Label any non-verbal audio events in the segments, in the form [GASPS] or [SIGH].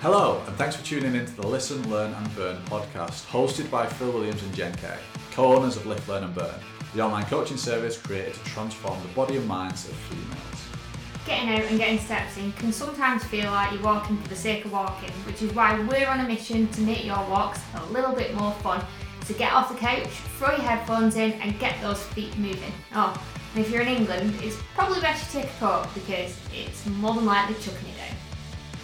Hello, and thanks for tuning in to the Listen, Learn and Burn podcast, hosted by Phil Williams and Jen Kay, co-owners of Lift, Learn and Burn, the online coaching service created to transform the body and minds of females. Getting out and getting steps in can sometimes feel like you're walking for the sake of walking, which is why we're on a mission to make your walks a little bit more fun. So get off the couch, throw your headphones in, and get those feet moving. Oh, and if you're in England, it's probably best you take a coat because it's more than likely chucking it.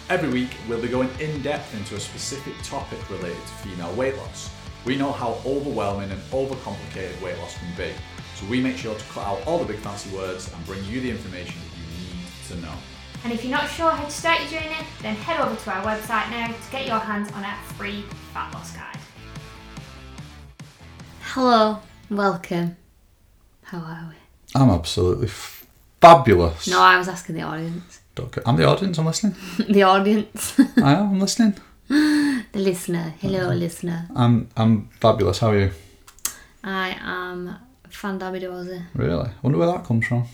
Every week, we'll be going in depth into a specific topic related to female weight loss. We know how overwhelming and overcomplicated weight loss can be, so we make sure to cut out all the big fancy words and bring you the information that you need to know. And if you're not sure how to start your journey, then head over to our website now to get your hands on our free fat loss guide. Hello, welcome. How are we? I'm absolutely f- fabulous. No, I was asking the audience. I'm the audience, I'm listening. [LAUGHS] the audience. I am, I'm listening. [GASPS] the listener. Hello, listener. I'm, I'm fabulous, how are you? I am Fandabidozy. Really? wonder where that comes from.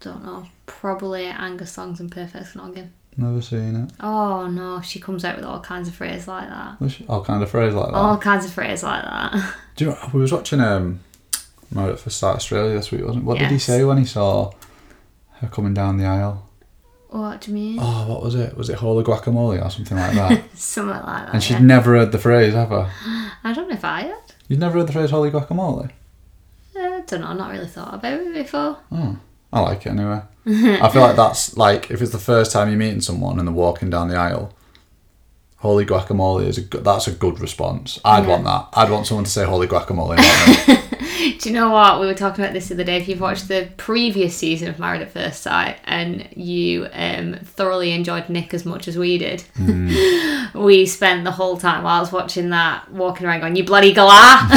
Don't know. Probably Angus Thongs and Perfect Snogging. Never seen it. Oh no, she comes out with all kinds of phrases like that. All kind of phrase like that. All kinds of phrases like that. [LAUGHS] Do you know, we was watching um Married First Sight Australia this week, wasn't it? What did he say when he saw her coming down the aisle? What do you mean? Oh, what was it? Was it holy guacamole or something like that? [LAUGHS] Something like that. and she'd yeah. never heard the phrase ever. [GASPS] I don't know if I had. You'd never heard the phrase holy guacamole? Uh, I don't know. I've not really thought about it before. Oh, I like it anyway. I feel like that's like if it's the first time you're meeting someone and they're walking down the aisle. Holy guacamole is a good, that's a good response. I'd Yeah. want that. I'd want someone to say holy guacamole. [LAUGHS] [LAUGHS] Do you know what? We were talking about this the other day. If you've watched the previous season of Married at First Sight and you um, thoroughly enjoyed Nick as much as we did, [LAUGHS] we spent the whole time while I was watching that walking around going, You bloody galah!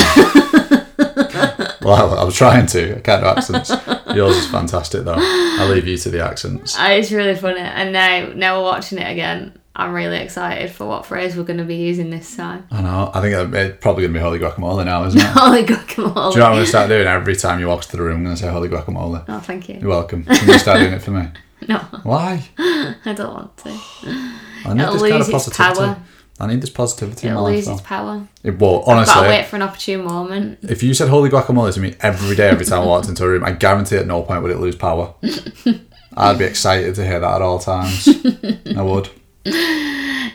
[LAUGHS] well, I was trying to. I can't do accents. [LAUGHS] Yours is fantastic though. I'll leave you to the accents. Uh, it's really funny. And now, now we're watching it again. I'm really excited for what phrase we're going to be using this time. I know. I think it's probably going to be holy guacamole now, isn't it? [LAUGHS] Holy guacamole. Do you know what I'm going to start doing? Every time you walk to the room, I'm going to say holy guacamole. Oh, thank you. You're welcome. Can you start doing it for me? [LAUGHS] No, Why? I don't want to. I need It'll this lose kind of its power. I need this positivity in my It'll life. lose its power. It will. Honestly, wait for an opportune moment. if you said holy guacamole to me every day, every time I walked into a room, I guarantee at no point would it lose power. [LAUGHS] I'd be excited to hear that at all times. I would.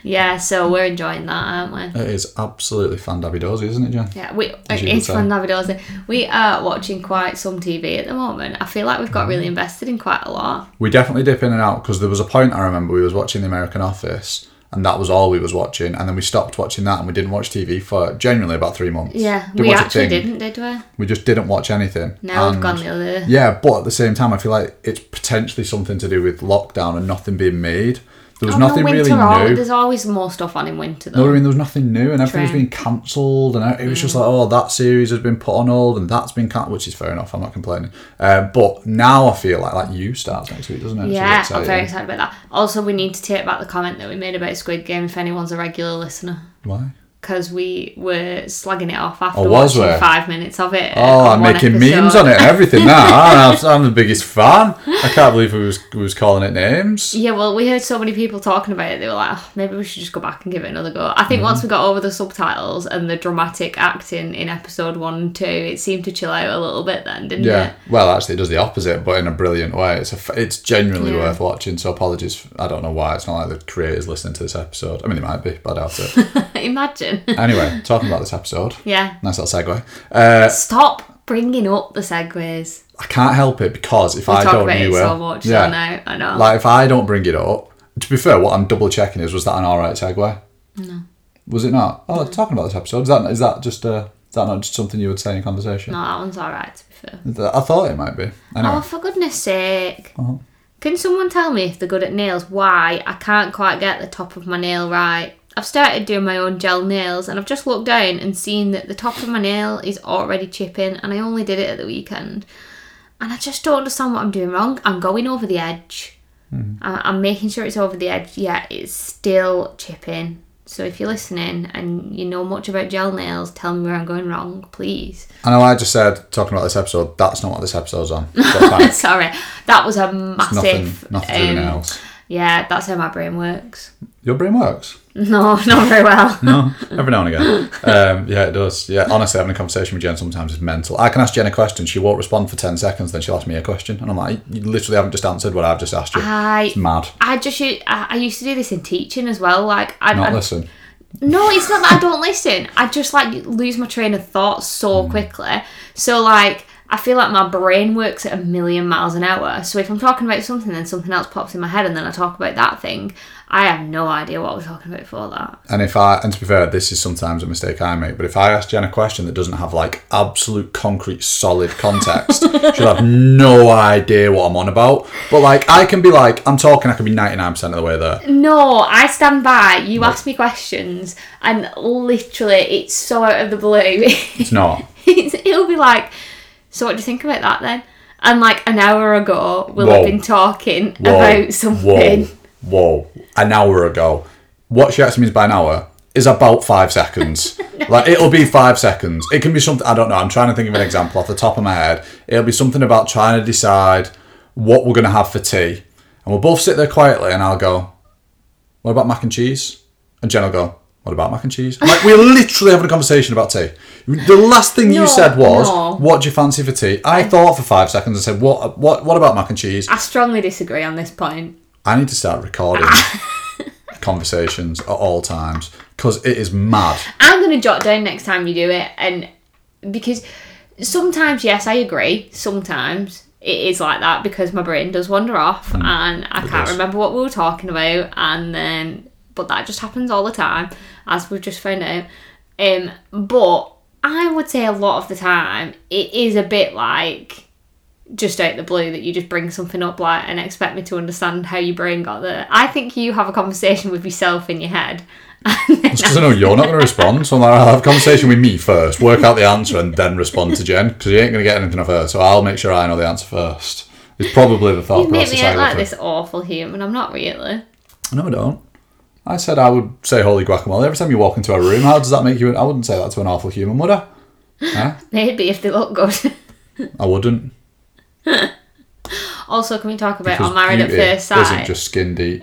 Yeah, so we're enjoying that, aren't we? It is absolutely fun, fandabidozy, isn't it, Jen? Yeah, we As you would it's Navidad. We are watching quite some TV at the moment. I feel like we've got really mm. invested in quite a lot. We definitely dip in and out because there was a point I remember we was watching The American Office and that was all we was watching and then we stopped watching that and we didn't watch TV for genuinely about three months. Yeah, Didn't we actually didn't, did we? We just didn't watch anything. Now we've gone the other. Yeah, but at the same time, I feel like it's potentially something to do with lockdown and nothing being made. There was Oh, nothing really al- new. There's always more stuff on in winter No, I mean there was nothing new, and everything was True. being cancelled, and it was Mm. just like, oh, that series has been put on hold, and that's been cancelled, which is fair enough. I'm not complaining. Uh, but now I feel like like you starts next week, doesn't it? Yeah, I'm very excited about that. Also, we need to take back the comment that we made about Squid Game if anyone's a regular listener. Why? Because we were slagging it off after Oh, watching we? five minutes of it. Oh, I'm making episode. memes on it and everything now. I'm, I'm the biggest fan. [LAUGHS] I can't believe we was we was calling it names. Yeah, well, we heard so many people talking about it. They were like, oh, maybe we should just go back and give it another go. I Mm-hmm. think once we got over the subtitles and the dramatic acting in episode one and two, it seemed to chill out a little bit then, didn't Yeah. it? Yeah. Well, actually, it does the opposite, but in a brilliant way. It's a, f- it's genuinely Yeah. worth watching. So apologies. I don't know why. It's not like the creators listening to this episode. I mean, it might be, but I doubt it. [LAUGHS] Imagine. anyway, talking about this episode. yeah. Nice little segue. Uh, Stop bringing up the segues. I can't help it because if We I talk don't, about you it will. so much. yeah. I know. I know. Like if I don't bring it up. To be fair, what I'm double checking is was that an alright segue? No. Was it not? Oh, talking about this episode. Is that is that just uh is that not just something you would say in conversation? no, that one's alright, to be fair. I thought it might be. Anyway. Oh, for goodness sake. Uh-huh. Can someone tell me if they're good at nails why I can't quite get the top of my nail right? I've started doing my own gel nails and I've just looked down and seen that the top of my nail is already chipping and I only did it at the weekend. And I just don't understand what I'm doing wrong. I'm going over the edge. I- I'm making sure it's over the edge, yet it's still chipping. So if you're listening and you know much about gel nails, tell me where I'm going wrong, please. I know I just said talking about this episode. That's not what this episode's on. It's. [LAUGHS] Sorry, that was a nothing, massive nothing to do with um, nails. Yeah, that's how my brain works. Your brain works. [LAUGHS] No, not very well. No, [LAUGHS] every now and again. Um, yeah, it does. Yeah, honestly, having a conversation with Jen sometimes is mental. I can ask Jen a question, she won't respond for 10 seconds, then she'll ask me a question. And I'm like, you literally haven't just answered what I've just asked you. I It's mad. I just I used to do this in teaching as well. Like I, Not I listen. no, it's not that I don't listen. I just like lose my train of thought so Hmm. quickly. So like I feel like my brain works at a million miles an hour. So if I'm talking about something, then something else pops in my head, and then I talk about that thing. I have no idea what we're talking about before that. And if I, and to be fair, this is sometimes a mistake I make, but if I ask Jen a question that doesn't have like absolute concrete solid context, [LAUGHS] she'll have no idea what I'm on about. But like, I can be like, I'm talking, I can be 99% of the way there. No, I stand by. You ask me questions, and literally, it's so out of the blue. It's not. [LAUGHS] it's, it'll be like, so what do you think about that then? And like an hour ago, we'll Whoa. have been talking Whoa, about something. Whoa, whoa, an hour ago. What she actually means by an hour is about five seconds. [LAUGHS] Like it'll be five seconds. It can be something I don't know. I'm trying to think of an example off the top of my head. It'll be something about trying to decide what we're gonna have for tea, and we'll both sit there quietly, and I'll go, "What about mac and cheese?" And Jen will go, "What about mac and cheese?" I'm like we're literally having a conversation about tea. The last thing No, you said was, no. "What do you fancy for tea?" I thought for five seconds and said, "What? What? What about mac and cheese?" I strongly disagree on this point. I need to start recording [LAUGHS] conversations at all times because it is mad. I'm going to jot down next time you do it, and because sometimes, yes, I agree. Sometimes it is like that because my brain does wander off, and I can't does. remember what we were talking about, and then but that just happens all the time, as we've just found out. Um, but I would say a lot of the time it is a bit like just out the blue that you just bring something up like and expect me to understand how your brain got there. I think you have a conversation with yourself in your head. [LAUGHS] It's because I know you're not going [LAUGHS] to respond. So I'm like, I'll have a conversation with me first, work out the answer, and then respond to Jen because you ain't going to get anything off her. So I'll make sure I know the answer first. It's probably the thought You process out like this awful human. I'm not really. No, I don't. I said I would say holy guacamole every time you walk into a room. How does that make you? I wouldn't say that to an awful human, would I? Huh? [LAUGHS] Maybe if they look good. I wouldn't. [LAUGHS] also, can we talk about Because on Married at First isn't Sight? just skin deep.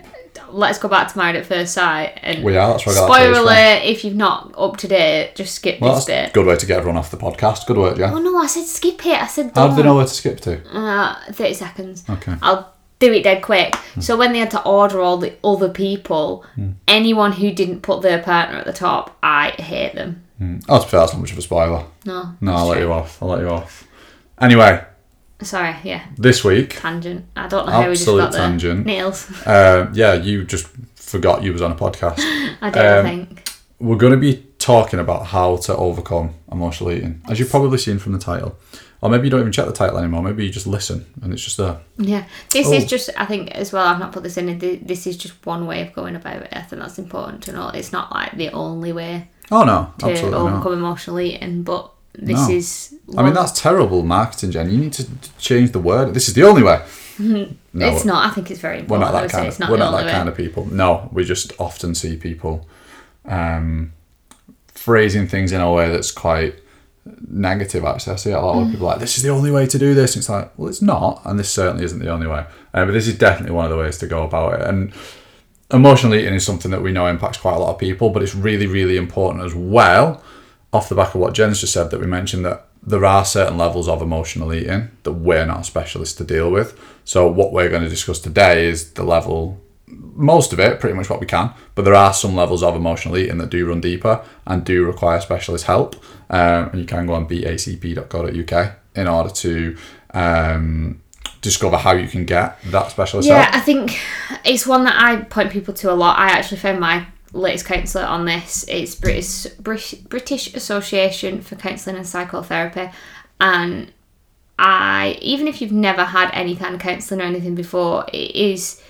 Let's go back to Married at First Sight. And Well, yeah, that's where spoiler alert: if you've not up to date, just skip Well, this bit. good way to get everyone off the podcast. Good work, Jen. Oh no, I said skip it. I said How don't. do they know where to skip to? Uh, 30 seconds. Okay. I'll do it dead quick. Hmm. So when they had to order all the other people, hmm. anyone who didn't put their partner at the top, I hate them. Hmm. Oh, to be fair, that's not much of a spoiler. No. No, I'll let you off. I'll let you off. Anyway, Sorry, yeah. this week, Tangent. I don't know how we just Absolute got there. tangent. Nails. uh, [LAUGHS] yeah, you just forgot you was on a podcast. [LAUGHS] I did, Um, I think. We're going to be talking about how to overcome emotional eating, as you've probably seen from the title. Or maybe you don't even check the title anymore. Maybe you just listen and it's just there. Yeah. This Oh. is just, I think, as well, I've not put this in, th- this is just one way of going about it. I think that's important to know. It's not like the only way Oh, no, to absolutely overcome not. emotional eating, but this No. is. I mean, that's terrible marketing, Jen. You need to change the word. This is the only way. [LAUGHS] No, it's not. I think it's very we're not that kind it's of not we're the not that kind of people. No, we just often see people um, phrasing things in a way that's quite negative. Actually, I see a lot of people like this is the only way to do this. It's like, well, it's not, and this certainly isn't the only way. Uh, but this is definitely one of the ways to go about it. And emotional eating is something that we know impacts quite a lot of people, but it's really, really important as well. Off the back of what Jen's just said, that we mentioned that there are certain levels of emotional eating that we're not specialists to deal with. So what we're going to discuss today is the level, most of it, pretty much what we can, but there are some levels of emotional eating that do run deeper and do require specialist help. Um, and you can go on bacp.co.uk in order to um, discover how you can get that specialist Yeah, help. I think it's one that I point people to a lot. I actually found my latest counsellor on this. It's British British, Association for Counselling and Psychotherapy, and I even if you've never had any kind of counselling or anything before, it is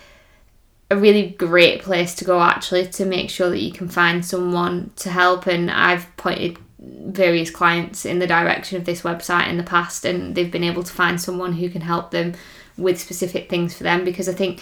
a really great place to go actually to make sure that you can find someone to help. And I've pointed various clients in the direction of this website in the past, and they've been able to find someone who can help them with specific things for them because I think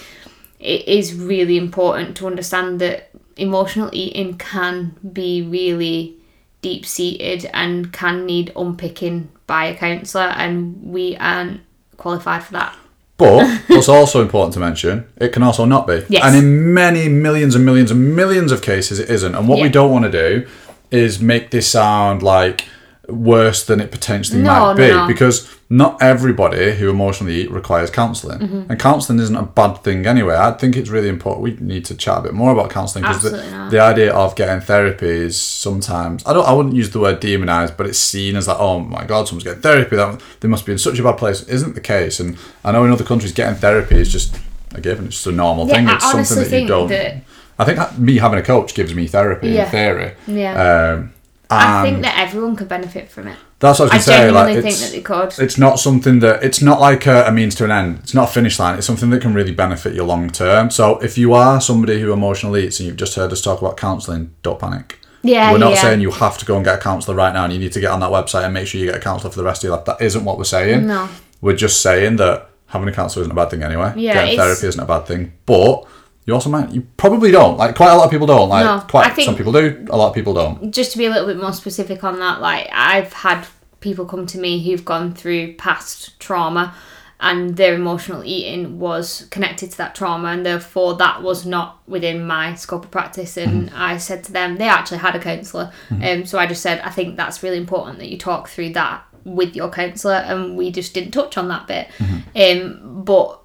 it is really important to understand that emotional eating can be really deep seated and can need unpicking by a counsellor, and we aren't qualified for that. But [LAUGHS] what's also important to mention, it can also not be. Yes. And in many millions and millions and millions of cases, it isn't. And what we don't want to do is make this sound like worse than it potentially No, might be. no. Because not everybody who emotionally eat requires counselling. Mm-hmm. And counselling isn't a bad thing anyway. I think it's really important. We need to chat a bit more about counselling because the, the idea of getting therapy is sometimes I don't I wouldn't use the word demonized, but it's seen as like, oh my god, someone's getting therapy, that they must be in such a bad place. Isn't the case. And I know in other countries getting therapy is just a given, it's just a normal Yeah, thing. It's something that you don't that- I think that me having a coach gives me therapy Yeah. in theory. Yeah. Um I think um, that everyone could benefit from it. that's what I was going to say. genuinely Like, think that they could. it's not something that it's not like a, a means to an end. It's not a finish line. It's something that can really benefit you long term. So if you are somebody who emotionally eats and you've just heard us talk about counselling, don't panic. Yeah, we're not yeah. saying you have to go and get a counsellor right now and you need to get on that website and make sure you get a counsellor for the rest of your life. That isn't what we're saying. No. We're just saying that having a counsellor isn't a bad thing anyway. Yeah, Getting therapy isn't a bad thing. But you also might, you probably don't. Like quite a lot of people don't. Like No, quite some people do, a lot of people don't. just to be a little bit more specific on that, like I've had people come to me who've gone through past trauma and their emotional eating was connected to that trauma and therefore that was not within my scope of practice. And I said to them they actually had a counsellor. Um, so I just said I think that's really important that you talk through that with your counsellor and we just didn't touch on that bit. Um, but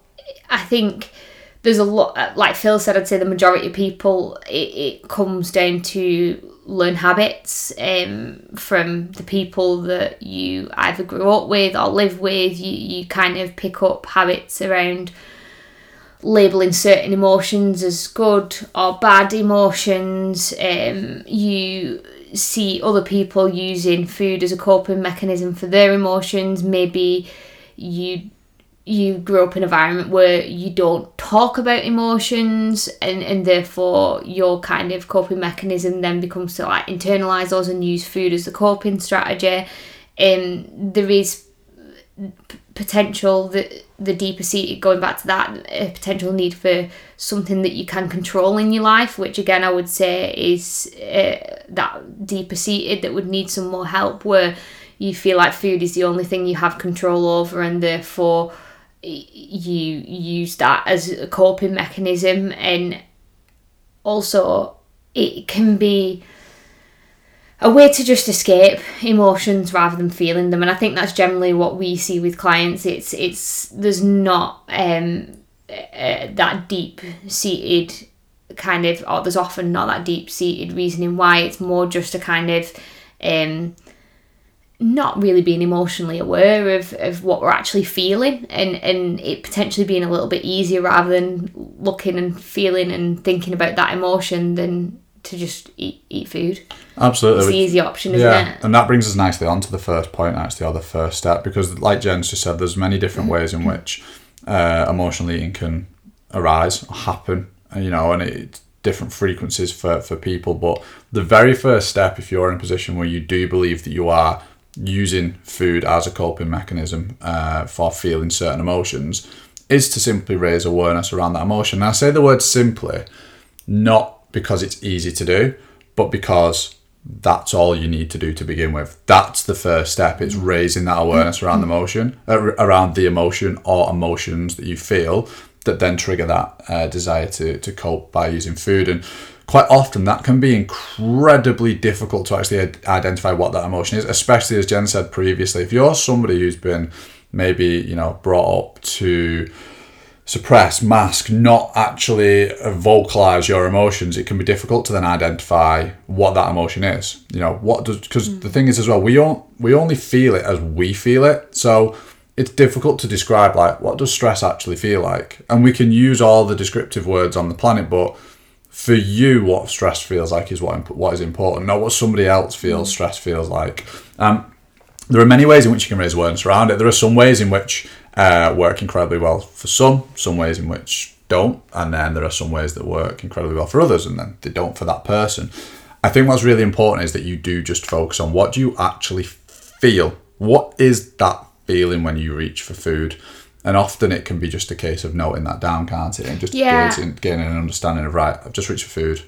I think there's a lot like phil said i'd say the majority of people it, it comes down to learn habits um, from the people that you either grew up with or live with. You, you kind of pick up habits around labeling certain emotions as good or bad emotions. Um, you see other people using food as a coping mechanism for their emotions. Maybe you you grew up in an environment where you don't talk about emotions and, and therefore your kind of coping mechanism then becomes to like internalize those and use food as the coping strategy. And there is potential that the deeper seated going back to that a potential need for something that you can control in your life which again i would say is uh, that deeper seated that would need some more help where you feel like food is the only thing you have control over and therefore you use that as a coping mechanism and also it can be a way to just escape emotions rather than feeling them. And i think that's generally what we see with clients. It's it's there's not um uh, that deep seated kind of or there's often not that deep seated reasoning why. It's more just a kind of um not really being emotionally aware of, of what we're actually feeling and, and it potentially being a little bit easier rather than looking and feeling and thinking about that emotion than to just eat, eat food. Absolutely. It's the easy option, isn't yeah, it? and that brings us nicely on to the first point, actually, or the first step, because like Jen's just said, there's many different ways in which uh, emotional eating can arise, or happen, you know, and it's different frequencies for, for people. But the very first step, if you're in a position where you do believe that you are using food as a coping mechanism uh, for feeling certain emotions, is to simply raise awareness around that emotion. And I say the word simply, not because it's easy to do, but because that's all you need to do to begin with. That's the first step. It's raising that awareness around the emotion, uh, around the emotion or emotions that you feel that then trigger that uh, desire to, to cope by using food. And quite often that can be incredibly difficult to actually identify what that emotion is, especially as Jen said previously. If you're somebody who's been maybe, you know, brought up to suppress, mask, not actually vocalize your emotions, it can be difficult to then identify what that emotion is. You know, what does because the thing is as well, we don't we only feel it as we feel it. So it's difficult to describe like what does stress actually feel like, and we can use all the descriptive words on the planet, but for you, what stress feels like is what imp- what is important, not what somebody else feels stress feels like. Um, there are many ways in which you can raise awareness around it. There are some ways in which uh, work incredibly well for some, some ways in which don't, and then there are some ways that work incredibly well for others, and then they don't for that person. I think what's really important is that you do just focus on what do you actually feel. What is that feeling when you reach for food? And often it can be just a case of noting that down, can't it? And just Yeah. gaining, gaining an understanding of right. I've just reached for food.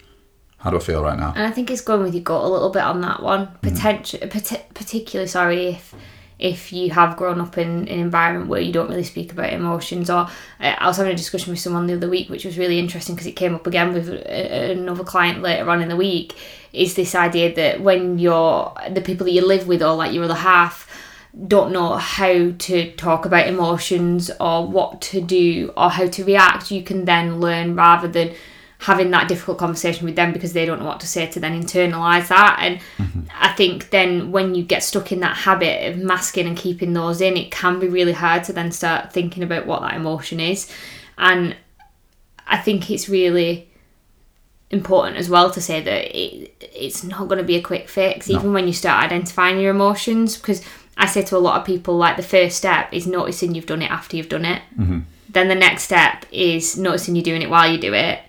How do I feel right now? And I think it's going with your gut a little bit on that one. Potential, parti- particularly sorry if if you have grown up in an environment where you don't really speak about emotions or uh, I was having a discussion with someone the other week which was really interesting because it came up again with a, another client later on in the week is this idea that when you're the people that you live with or like your other half don't know how to talk about emotions or what to do or how to react you can then learn rather than having that difficult conversation with them because they don't know what to say to then internalize that and mm-hmm. i think then when you get stuck in that habit of masking and keeping those in it can be really hard to then start thinking about what that emotion is and i think it's really important as well to say that it, it's not going to be a quick fix no. even when you start identifying your emotions because i say to a lot of people like the first step is noticing you've done it after you've done it mm-hmm. then the next step is noticing you're doing it while you do it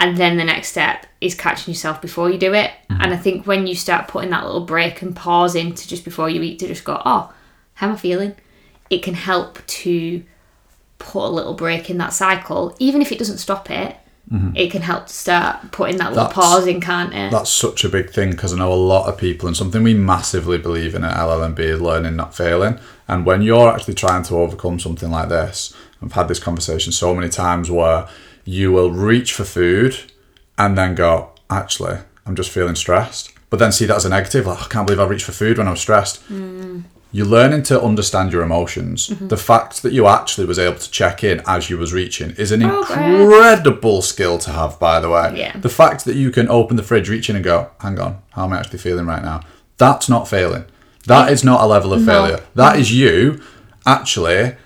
and then the next step is catching yourself before you do it. Mm-hmm. And I think when you start putting that little break and pause into just before you eat to just go, oh, how am I feeling? It can help to put a little break in that cycle, even if it doesn't stop it. Mm-hmm. It can help to start putting that little that's, pause in, can't it? That's such a big thing because I know a lot of people, and something we massively believe in at LLNB is learning, not failing. And when you're actually trying to overcome something like this, I've had this conversation so many times where you will reach for food and then go, actually, I'm just feeling stressed. But then see that as a negative, like, I can't believe I reached for food when I was stressed. Mm. You're learning to understand your emotions. Mm-hmm. The fact that you actually was able to check in as you was reaching is an oh, incredible skill to have, by the way. Yeah. The fact that you can open the fridge, reach in and go, hang on, how am I actually feeling right now? That's not failing. That is not a level of no. failure. That is you actually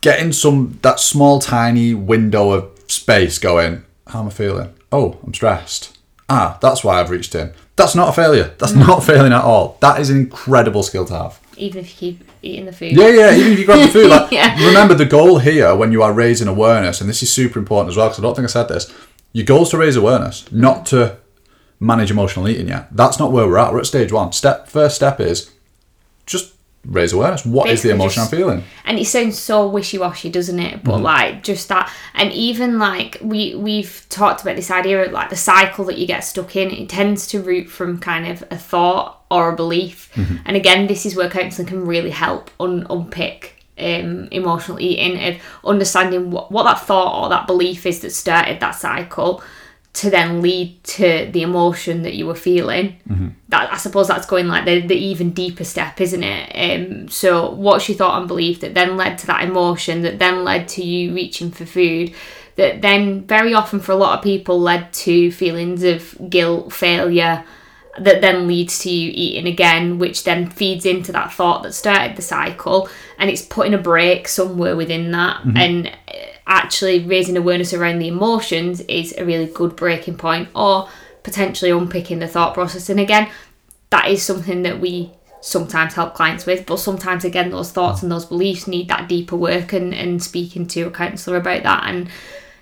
getting some that small tiny window of space going, how am I feeling? Oh, I'm stressed. Ah, that's why I've reached in. That's not a failure. That's not failing at all. That is an incredible skill to have. Even if you keep eating the food. Yeah, yeah, even if you grab the food. [LAUGHS] Like, yeah. Remember the goal here when you are raising awareness, and this is super important as well, because I don't think I said this. Your goal is to raise awareness, not to manage emotional eating yet. That's not where we're at. We're at stage one. Step first step is raise awareness. What Basically is the emotion just, I'm feeling? And it sounds so wishy washy, doesn't it? But mm like just that, and even like we we've talked about this idea of like the cycle that you get stuck in. It tends to root from kind of a thought or a belief. Mm-hmm. And again, this is where counselling can really help un- unpick um, emotional eating and understanding what, what that thought or that belief is that started that cycle to then lead to the emotion that you were feeling. Mm-hmm. That I suppose that's going like the, the even deeper step, isn't it? Um, so what's your thought and belief that then led to that emotion that then led to you reaching for food that then very often for a lot of people led to feelings of guilt, failure, that then leads to you eating again, which then feeds into that thought that started the cycle, and it's putting a break somewhere within that. Mm-hmm. And actually raising awareness around the emotions is a really good breaking point, or potentially unpicking the thought process. And again, that is something that we sometimes help clients with, but sometimes again, those thoughts and those beliefs need that deeper work and, and speaking to a counsellor about that. And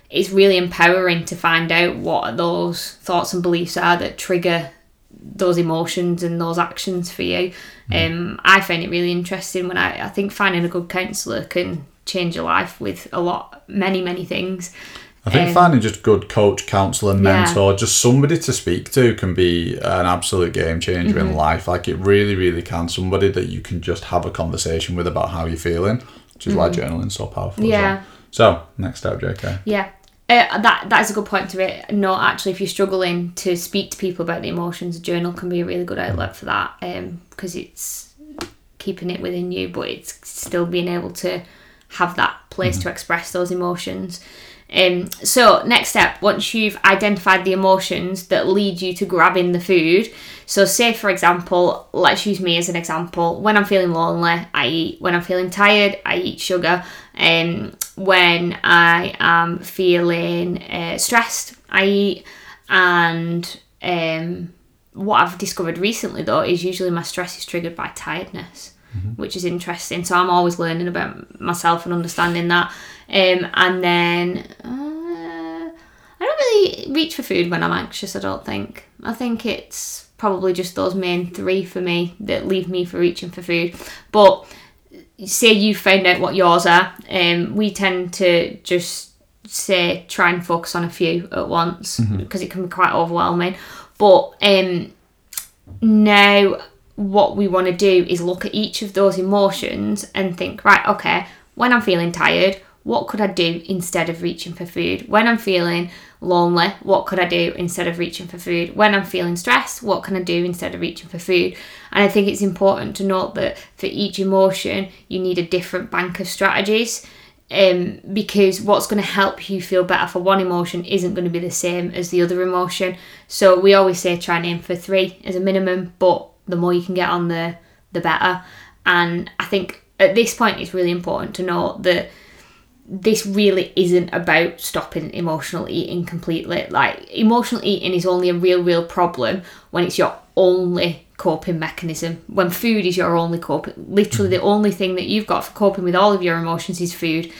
it's really empowering to find out what those thoughts and beliefs are that trigger those emotions and those actions for you. Mm. Um, I find it really interesting when I, I think finding a good counsellor can change your life with a lot, many, many things. I think um, finding just good coach, counsellor, mentor, yeah. just somebody to speak to can be an absolute game changer mm-hmm. in life. Like it really, really can. Somebody that you can just have a conversation with about how you're feeling, which is mm-hmm. why journaling's so powerful. Yeah. Well. So next step, JK. Yeah. Uh, that that is a good point to it. No, actually, if you're struggling to speak to people about the emotions, a journal can be a really good outlet for that. Um, because it's keeping it within you, but it's still being able to have that place mm-hmm. to express those emotions. Um, so next step, once you've identified the emotions that lead you to grabbing the food. So say for example, let's use me as an example. When I'm feeling lonely, I eat. When I'm feeling tired, I eat sugar. Um, when I am feeling uh, stressed, I eat. And um, what I've discovered recently though is usually my stress is triggered by tiredness, mm-hmm. which is interesting. So I'm always learning about myself and understanding that. Um, and then uh, I don't really reach for food when I'm anxious. I don't think. I think it's probably just those main three for me that leave me for reaching for food. But say you found out what yours are, um, we tend to just say try and focus on a few at once mm-hmm. because it can be quite overwhelming. But um, now what we want to do is look at each of those emotions and think, right, okay, when I'm feeling tired, what could I do instead of reaching for food? When I'm feeling lonely, what could I do instead of reaching for food? When I'm feeling stressed, what can I do instead of reaching for food? And I think it's important to note that for each emotion, you need a different bank of strategies. Um, because what's going to help you feel better for one emotion isn't going to be the same as the other emotion. So we always say try and aim for three as a minimum, but the more you can get on the the better. And I think at this point it's really important to note that this really isn't about stopping emotional eating completely. Like emotional eating is only a real, real problem when it's your only coping mechanism. When food is your only coping, literally mm. the only thing that you've got for coping with all of your emotions is food.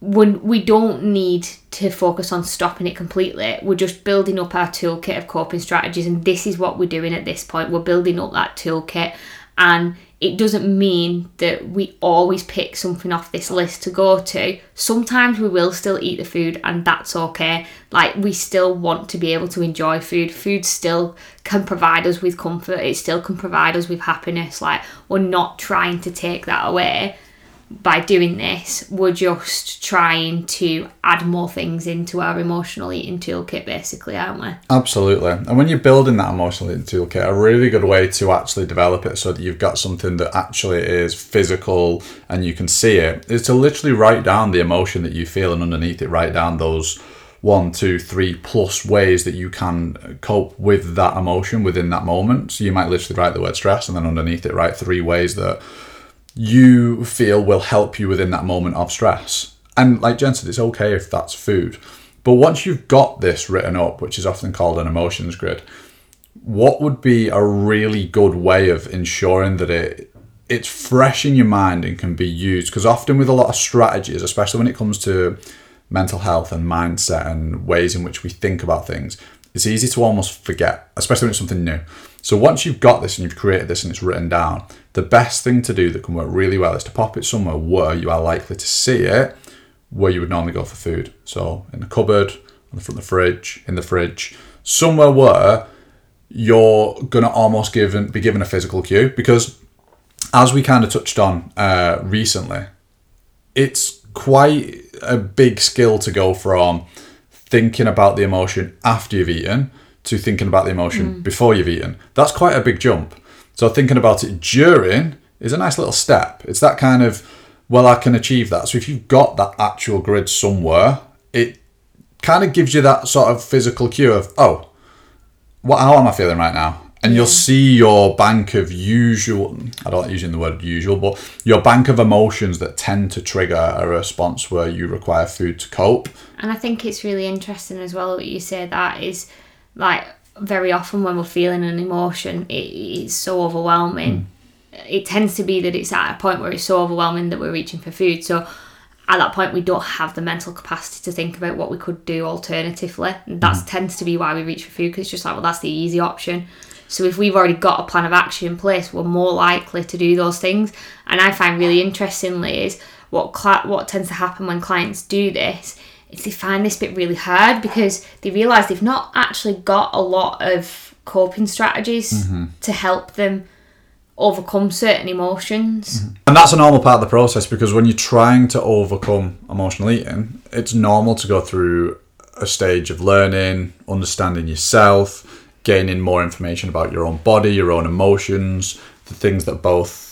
When we don't need to focus on stopping it completely, we're just building up our toolkit of coping strategies, and this is what we're doing at this point. We're building up that toolkit, and it doesn't mean that we always pick something off this list to go to. Sometimes we will still eat the food, and that's okay. Like, we still want to be able to enjoy food. Food still can provide us with comfort, it still can provide us with happiness. Like, we're not trying to take that away by doing this, we're just trying to add more things into our emotional eating toolkit, basically, aren't we? Absolutely. And when you're building that emotional eating toolkit, a really good way to actually develop it so that you've got something that actually is physical and you can see it is to literally write down the emotion that you feel and underneath it, write down those one, two, three plus ways that you can cope with that emotion within that moment. So you might literally write the word stress and then underneath it write three ways that you feel will help you within that moment of stress. And like Jen said, it's okay if that's food. But once you've got this written up, which is often called an emotions grid, what would be a really good way of ensuring that it it's fresh in your mind and can be used? Because often with a lot of strategies, especially when it comes to mental health and mindset and ways in which we think about things, it's easy to almost forget, especially when it's something new. So once you've got this and you've created this and it's written down, the best thing to do that can work really well is to pop it somewhere where you are likely to see it, where you would normally go for food. So in the cupboard, on the front of the fridge, in the fridge, somewhere where you're gonna almost given be given a physical cue because as we kind of touched on uh, recently, it's quite a big skill to go from thinking about the emotion after you've eaten to thinking about the emotion mm. before you've eaten. That's quite a big jump. So thinking about it during is a nice little step. It's that kind of, well, I can achieve that. So if you've got that actual grid somewhere, it kind of gives you that sort of physical cue of, oh, what how am I feeling right now? And you'll see your bank of usual, I don't like using the word usual, but your bank of emotions that tend to trigger a response where you require food to cope. And I think it's really interesting as well what you say that is like very often when we're feeling an emotion, it, it's so overwhelming. Mm. It tends to be that it's at a point where it's so overwhelming that we're reaching for food. So at that point, we don't have the mental capacity to think about what we could do alternatively. That mm. tends to be why we reach for food because it's just like, well, that's the easy option. So if we've already got a plan of action in place, we're more likely to do those things. And I find really interestingly is what cl- what tends to happen when clients do this is they find this bit really hard because they realise they've not actually got a lot of coping strategies mm-hmm. to help them overcome certain emotions. Mm-hmm. And that's a normal part of the process because when you're trying to overcome emotional eating, it's normal to go through a stage of learning, understanding yourself, gaining more information about your own body, your own emotions, the things that both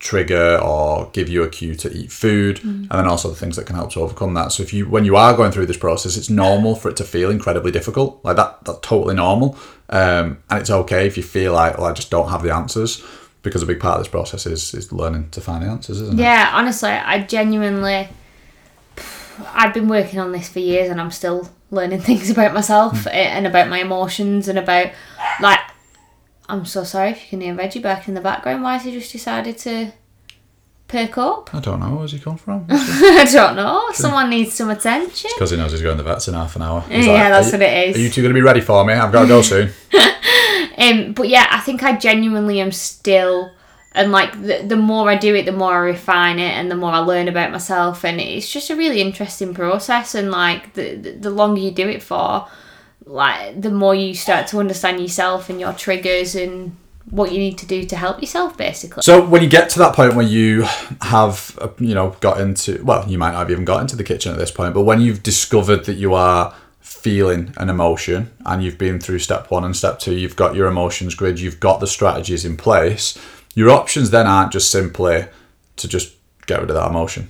trigger or give you a cue to eat food mm. and then also the things that can help to overcome that so if you when you are going through this process it's normal for it to feel incredibly difficult like that that's totally normal um, and it's okay if you feel like well i just don't have the answers because a big part of this process is is learning to find the answers isn't yeah, it yeah honestly i genuinely i've been working on this for years and i'm still learning [LAUGHS] things about myself mm. and about my emotions and about like I'm so sorry if you can hear Reggie back in the background. Why has he just decided to perk up? I don't know. Where's he come from? [LAUGHS] I don't know. Someone needs some attention. because he knows he's going to the vets in half an hour. He's yeah, like, that's what it is. Are you two going to be ready for me? I've got to go soon. [LAUGHS] um, but yeah, I think I genuinely am still, and like the, the more I do it, the more I refine it, and the more I learn about myself, and it's just a really interesting process. And like the the, the longer you do it for, like the more you start to understand yourself and your triggers and what you need to do to help yourself, basically. So when you get to that point where you have, uh, you know, got into, well, you might not have even got into the kitchen at this point, but when you've discovered that you are feeling an emotion and you've been through step one and step two, you've got your emotions grid, you've got the strategies in place, your options then aren't just simply to just get rid of that emotion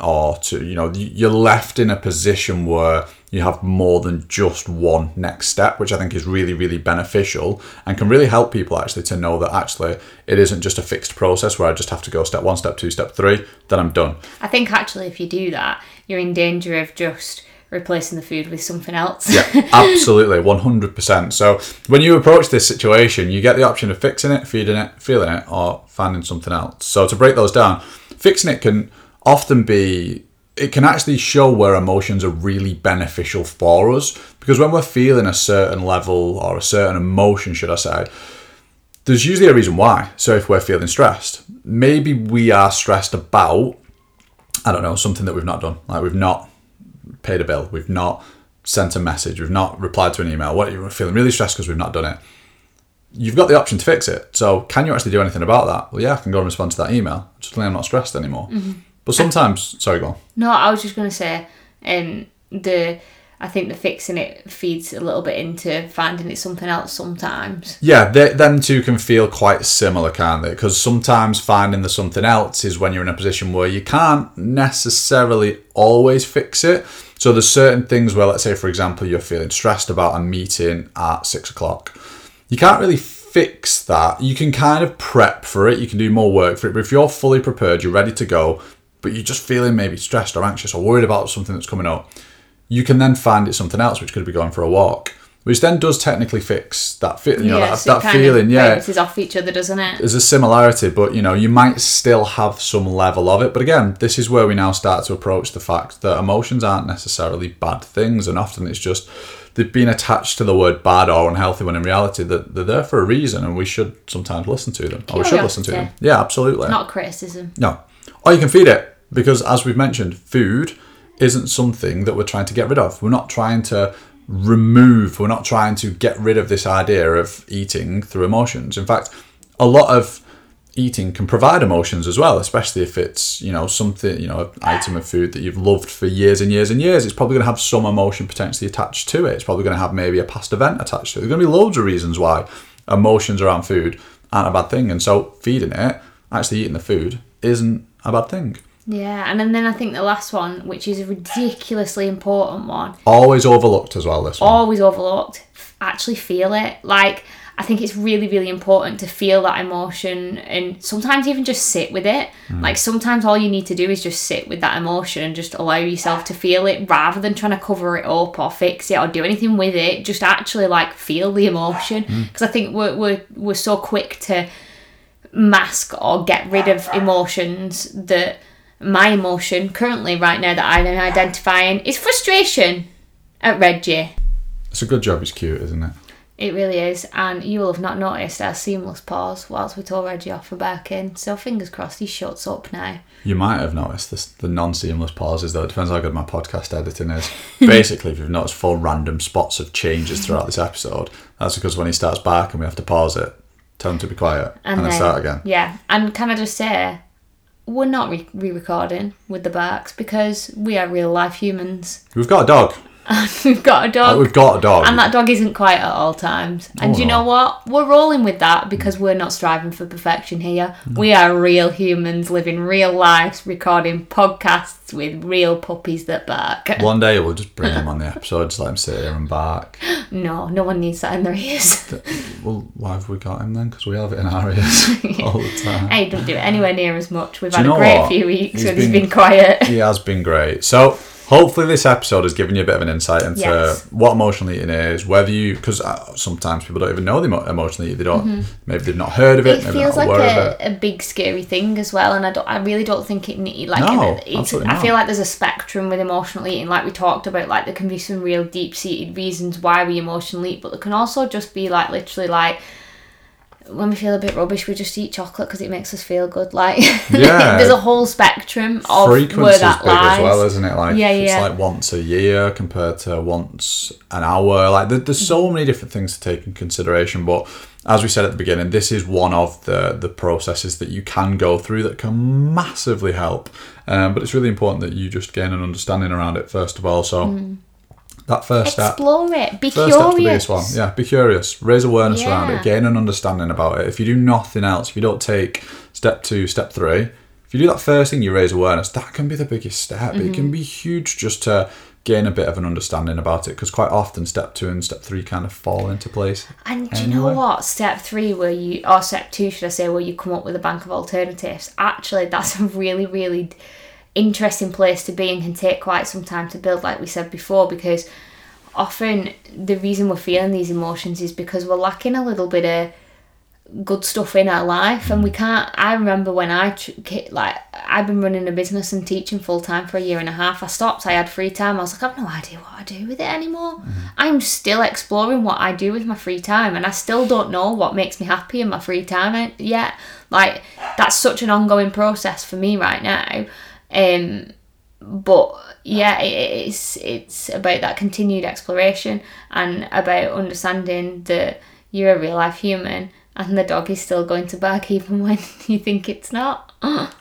or to, you know, you're left in a position where you have more than just one next step, which I think is really, really beneficial and can really help people actually to know that actually it isn't just a fixed process where I just have to go step one, step two, step three, then I'm done. I think actually, if you do that, you're in danger of just replacing the food with something else. yeah, [LAUGHS] absolutely, 100%. So when you approach this situation, you get the option of fixing it, feeding it, feeling it, or finding something else. So to break those down, fixing it can often be it can actually show where emotions are really beneficial for us because when we're feeling a certain level or a certain emotion, should I say, there's usually a reason why. So if we're feeling stressed, maybe we are stressed about, I don't know, something that we've not done. Like we've not paid a bill, we've not sent a message, we've not replied to an email. What you're feeling really stressed because we've not done it. You've got the option to fix it. So can you actually do anything about that? Well, yeah, I can go and respond to that email. Suddenly I'm not stressed anymore. Mm-hmm. But sometimes, sorry, go on. No, I was just going to say, um, the I think the fixing it feeds a little bit into finding it something else sometimes. Yeah, they, them two can feel quite similar, can't they? Because sometimes finding the something else is when you're in a position where you can't necessarily always fix it. So there's certain things where, let's say, for example, you're feeling stressed about a meeting at six o'clock. You can't really fix that. You can kind of prep for it. You can do more work for it. But if you're fully prepared, you're ready to go, but you're just feeling maybe stressed or anxious or worried about something that's coming up, you can then find it something else, which could be going for a walk, which then does technically fix that fit, you know, yeah, that, so that feeling. Yeah, bounces off each other, doesn't it? There's a similarity, but you know, you might still have some level of it. But again, this is where we now start to approach the fact that emotions aren't necessarily bad things, and often it's just they've been attached to the word bad or unhealthy when in reality that they're there for a reason, and we should sometimes listen to them, or we should listen to them. Yeah, absolutely. Not criticism. No, or you can feed it because as we've mentioned, food isn't something that we're trying to get rid of. We're not trying to remove, we're not trying to get rid of this idea of eating through emotions. In fact, a lot of eating can provide emotions as well, especially if it's, you know, something, you know, an item of food that you've loved for years and years and years. It's probably going to have some emotion potentially attached to it. It's probably going to have maybe a past event attached to it. There's going to be loads of reasons why emotions around food aren't a bad thing. And so feeding it, actually eating the food, isn't a bad thing. Yeah, and then I think the last one, which is a ridiculously important one, Always overlooked as well, this one. always overlooked, actually feel it. Like, I think it's really, really important to feel that emotion and sometimes even just sit with it. Mm. Like, sometimes all you need to do is just sit with that emotion and just allow yourself to feel it rather than trying to cover it up or fix it or do anything with it. Just actually, like, feel the emotion. Mm. Because I think we're, we're, we're so quick to mask or get rid of emotions that my emotion currently right now that I'm identifying is frustration at Reggie. It's a good job he's cute, isn't it? It really is, and you will have not noticed our seamless pause whilst we tore Reggie off for barking. So fingers crossed he shuts up now. You might have noticed this, the non-seamless pauses, though. It depends how good my podcast editing is. [LAUGHS] Basically, if you've noticed four random spots of changes throughout this episode, that's because when he starts barking, we have to pause it, tell him to be quiet, and, then, start again. Yeah, and can I just say, we're not re recording with the barks because we are real life humans. We've got a dog. We've got a dog. Oh, we've got a dog. And that dog isn't quiet at all times. And Oh, you know what? We're rolling with that because we're not striving for perfection here. We are real humans living real lives, recording podcasts with real puppies that bark. [LAUGHS] One day we'll just bring him on the episode, just let him sit here and bark. No, no one needs that in their ears. [LAUGHS] Well, why have we got him then? Because we have it in our ears [LAUGHS] all the time. hey, don't do it anywhere near as much. We've Do had a great what? few weeks He's when he's been- been quiet. He has been great. So hopefully this episode has given you a bit of an insight into Yes. what emotional eating is, whether you because uh, sometimes people don't even know the emo- emotional eating. They don't. Maybe they've not heard of it. Mm-hmm. It maybe feels like it. a, a big scary thing as well, and I don't. I really don't think it need like. No, it's, absolutely I feel like there's a spectrum with emotional eating, like we talked about. Like there can be some real deep seated reasons why we emotionally eat, but there can also just be like literally like when we feel a bit rubbish, we just eat chocolate because it makes us feel good. Like, [LAUGHS] Yeah. there's a whole spectrum of Frequency where that big lies. as well, isn't it? Like Yeah, it's yeah. like once a year compared to once an hour. Like there, there's so many different things to take in consideration. But as we said at the beginning, this is one of the the processes that you can go through that can massively help. Um, but it's really important that you just gain an understanding around it first of all. So that first step. Explore it. Be First step's the curious. biggest one. Yeah, be curious. Raise awareness around it. Gain an understanding about it. If you do nothing else, if you don't take step two, step three, if you do that first thing, you raise awareness. That can be the biggest step. It Mm-hmm. can be huge just to gain a bit of an understanding about it. Because quite often, step two and step three kind of fall into place. And do you know what? Step three, where you, or step two, should I say, where you come up with a bank of alternatives. Actually, that's a really, really interesting place to be and can take quite some time to build, like we said before, because often the reason we're feeling these emotions is because we're lacking a little bit of good stuff in our life. And we can't i remember when i like i've been running a business and teaching full time for a year and a half. I stopped i had free time. I was like i've no idea what i do with it anymore. Mm-hmm. I'm still exploring what i do with my free time and i still don't know what makes me happy in my free time uh, yet. Like that's such an ongoing process for me right now um but yeah it, it's it's about that continued exploration and about understanding that you're a real life human and the dog is still going to bark even [LAUGHS] when you think it's not [GASPS]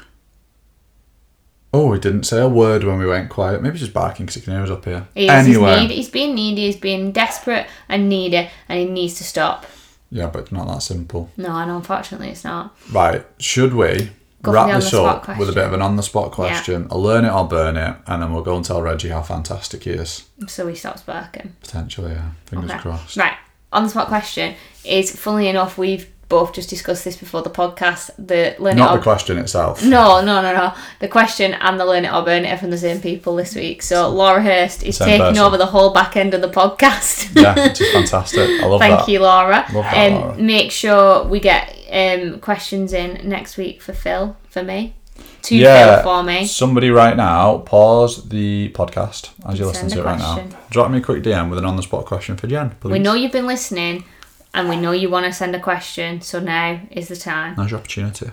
Oh, he didn't say a word when we went quiet. Maybe just barking because he can hear us up here. he's, anyway. he's, he's being needy he's being desperate and needy and he needs to stop Yeah, but it's not that simple. no and unfortunately it's not Right, should we wrap this up with a bit of an on the spot question? I'll learn it or burn it, and then we'll go and tell Reggie how fantastic he is. so he stops barking Potentially, yeah. Fingers Okay. crossed. Right. On the spot question is funnily enough, we've both just discussed this before the podcast. The learn Not it the question itself. no, no, no, no. The question and the learn it or burn it are from the same people this week. So Laura Hurst is Same taking person. over the whole back end of the podcast. [LAUGHS] yeah, [LAUGHS] it's fantastic. I love Thank that. you, Laura. Love that, um, Laura. Make sure we get um, questions in next week for Phil, for me. To Yeah, Phil for me. somebody right now, pause the podcast as you listen to it right now. Drop me a quick DM with an on the spot question for Jen, please. We know you've been listening and we know you want to send a question, so now is the time. Now's your opportunity.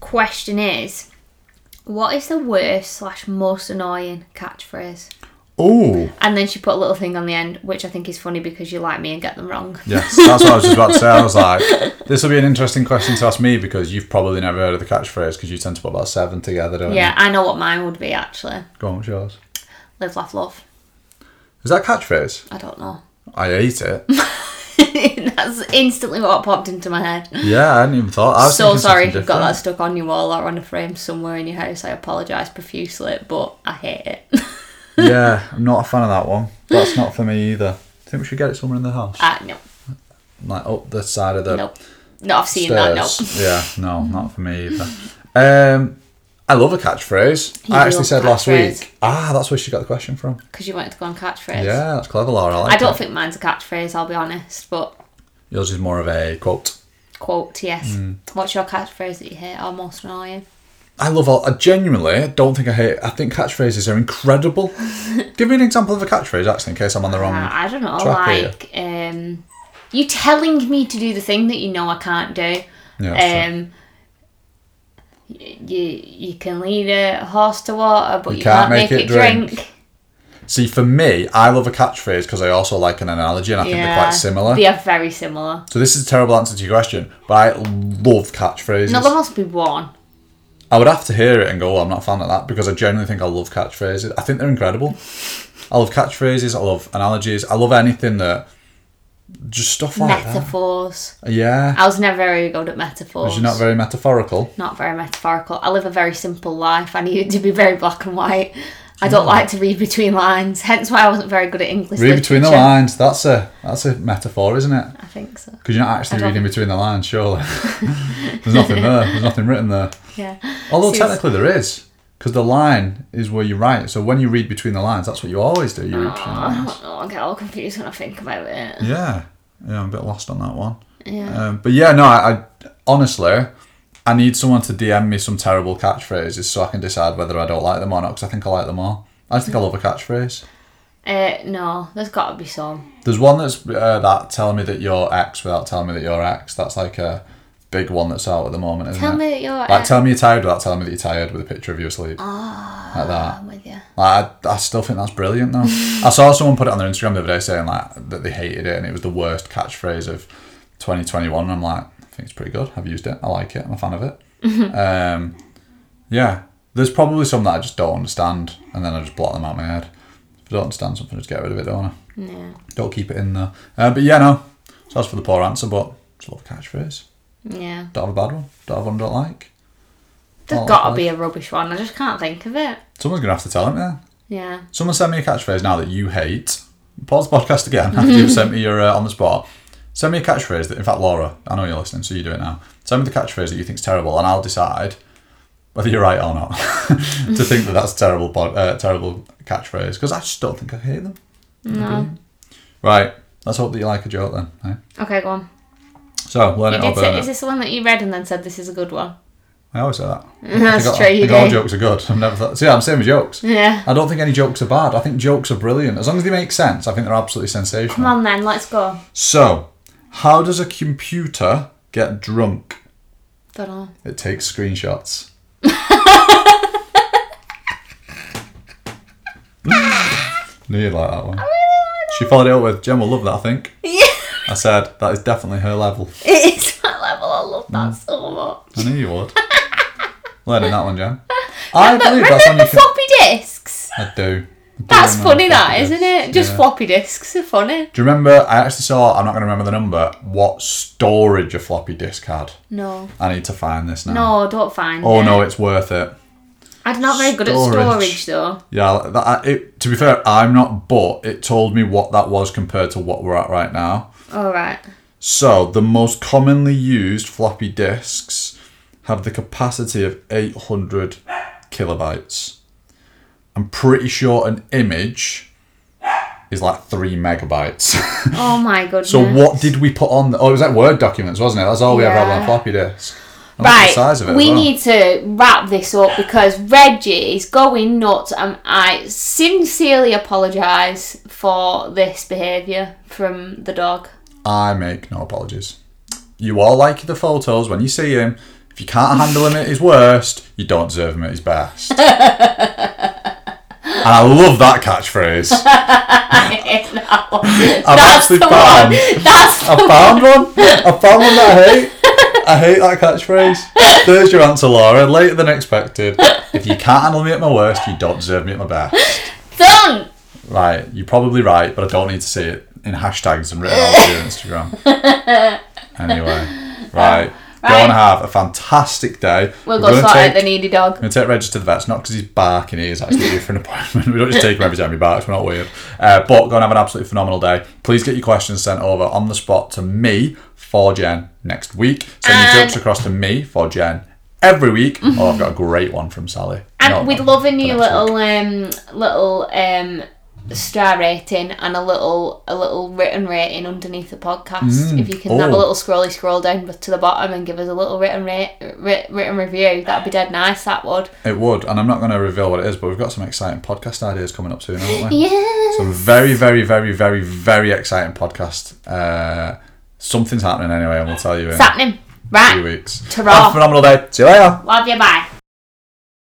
question is what is the worst slash most annoying catchphrase Oh, and then she put a little thing on the end which i think is funny because you like me and get them wrong yes, that's what I was just about to say. I was like, this will be an interesting question to ask me because you've probably never heard of the catchphrase because you tend to put about seven together, don't yeah i know what mine would be actually? Go on, what's yours? live laugh love Is that catchphrase? i don't know I ate it. [LAUGHS] [LAUGHS] that's instantly what popped into my head Yeah, I hadn't even thought. I was so sorry if you've got that stuck on your wall or on a frame somewhere in your house i apologise profusely but i hate it [LAUGHS] yeah, I'm not a fan of that one. That's not for me either. I think we should get it somewhere in the house, uh, no like up the side of the nope no i've seen that no stairs. Yeah, no, not for me either. Um, I love a catchphrase. You I actually said last week. Ah, that's where she got the question from. because you wanted to go on catchphrase Yeah, that's clever, Laura. I like i don't it. think mine's a catchphrase i'll be honest but yours is more of a quote. quote yes Hmm. what's your catchphrase that you hate or most annoying I love all. I genuinely don't think I hate. I think catchphrases are incredible. [LAUGHS] Give me an example of a catchphrase, actually, in case I'm on the wrong. Uh, I don't know, like um, you telling me to do the thing that you know I can't do. Yeah, um, you you can lead a horse to water, but you, can't can't, make make, it it drink. See, for me, I love a catchphrase because I also like an analogy, and I think they're quite similar. They are very similar. So this is a terrible answer to your question, but I love catchphrases. No, there must be one. I would have to hear it and go, oh, I'm not a fan of that because I genuinely think I love catchphrases. I think they're incredible. I love catchphrases. I love analogies. I love anything that just stuff like Metaphors. that. Yeah. I was never very good at metaphors. You're not very metaphorical. Not very metaphorical. I live a very simple life. I need it to be very black and white. I don't like to read between lines. Hence why I wasn't very good at English Read between the literature. lines. That's a that's a metaphor, isn't it? I think so. Because you're not actually don't- reading between the lines, surely. [LAUGHS] There's nothing there. There's nothing written there. Yeah. Although See, technically there is, because the line is where you write. So when you read between the lines, that's what you always do. You read between the lines. don't. I get all confused when I think about it. Yeah, yeah, I'm a bit lost on that one. Yeah. Um, but yeah, no, I, I honestly, I need someone to DM me some terrible catchphrases so I can decide whether I don't like them or not. Because I think I like them all. I just think I love a catchphrase. Uh, no, there's got to be some. There's one that's uh, that telling me that you're X without telling me that you're X. That's like a big one that's out at the moment, isn't Tell it? me that you're. Like, uh, tell me you're tired without telling me that you're tired with a picture of you asleep. Ah. like that. I'm with you. Like, I, I still think that's brilliant though. [LAUGHS] I saw someone put it on their Instagram the other day saying like that they hated it and it was the worst catchphrase of 2021. And I'm like, think it's pretty good. I've used it. I like it. I'm a fan of it. [LAUGHS] um, yeah, there's probably some that I just don't understand, and then I just block them out of my head. If I don't understand something, just get rid of it, don't I? Yeah. Don't keep it in there. Uh, but yeah, no. So that's for the poor answer, but it's a lot love catchphrase. Yeah. Don't have a bad one. Don't have one I don't like. There's got to like- be a rubbish one. I just can't think of it. Someone's gonna have to tell him, yeah. Yeah. Someone send me a catchphrase now that you hate. Pause the podcast again [LAUGHS] after you've sent me your uh, on the spot. Send me a catchphrase that, in fact, Laura, I know you're listening, so you do it now. Send me the catchphrase that you think's terrible, and I'll decide whether you're right or not [LAUGHS] to think that that's a terrible, pod, uh, terrible catchphrase because I just don't think I hate them. No. Right. Let's hope that you like a joke then. eh? Okay, go on. So learn You it did say, burn is this the one that you read and then said this is a good one? I always say that. [LAUGHS] That's I think, true. I You think all jokes are good. I've never thought. See, I'm same as jokes. Yeah. I don't think any jokes are bad. I think jokes are brilliant as long as they make sense. I think they're absolutely sensational. Come on then, let's go. So, how does a computer get drunk? Don't know. It takes screenshots. [LAUGHS] Knew you'd like that one. She followed it up with, Jen will love that, I think. Yeah. I said, that is definitely her level. It is my level. I love that Mm. so much. I knew you would. [LAUGHS] Learning that one, Jen. I believe Remember that's on the your com- floppy disks? I do. That's funny, that isn't it? Just Yeah. floppy disks are funny. Do you remember? I actually saw. I'm not going to remember the number. What storage a floppy disk had? No. I need to find this now. No, don't find Oh it. no, it's worth it. I'm not very good at storage though. Yeah, that, it, to be fair, I'm not, but it told me what that was compared to what we're at right now. Alright. So, the most commonly used floppy disks have the capacity of 800 kilobytes. I'm pretty sure an image is like 3 megabytes. [LAUGHS] Oh my goodness. so, what did we put on? The, oh, it was like Word documents, wasn't it? That's all we ever had on a floppy disk. Right, the size of it we well. need to wrap this up because Reggie is going nuts, and I sincerely apologise for this behaviour from the dog. I make no apologies. You all like the photos when you see him. If you can't handle him at his worst, you don't deserve him at his best. [LAUGHS] and I love that catchphrase. [LAUGHS] I've That's actually the found, one. That's the I found one. I found one that I hate. I hate that catchphrase. There's your answer, Laura. Later than expected. If you can't handle me at my worst, you don't deserve me at my best. done. Right, you're probably right, but I don't need to see it in hashtags and written all over your Instagram. [LAUGHS] Anyway, right. Go Right. and have a fantastic day. We'll We're go sort take, out the needy dog. I'm going to take Reggie to the vets, not because he's barking, he is actually due for an [LAUGHS] appointment. We don't just take him every time he barks, we're not weird. Uh, but go and have an absolutely phenomenal day. Please get your questions sent over on the spot to me for Jen next week. Send your And- jokes across to me for Jen every week. Oh, I've got a great one from Sally. And No, we'd love a new little um little um star rating and a little a little written rating underneath the podcast. if you can have a Oh. little scrolly scroll down to the bottom and give us a little written rate, written review, that'd be dead nice. That would. It would, and I'm not going to reveal what it is, but we've got some exciting podcast ideas coming up soon, haven't we? [LAUGHS] Yeah. Some very, very, very, very, very exciting podcast. Uh, something's happening anyway, and we'll tell you in It's happening. a few weeks. Ta-ra. Have a phenomenal day. See you later. Love you. Bye.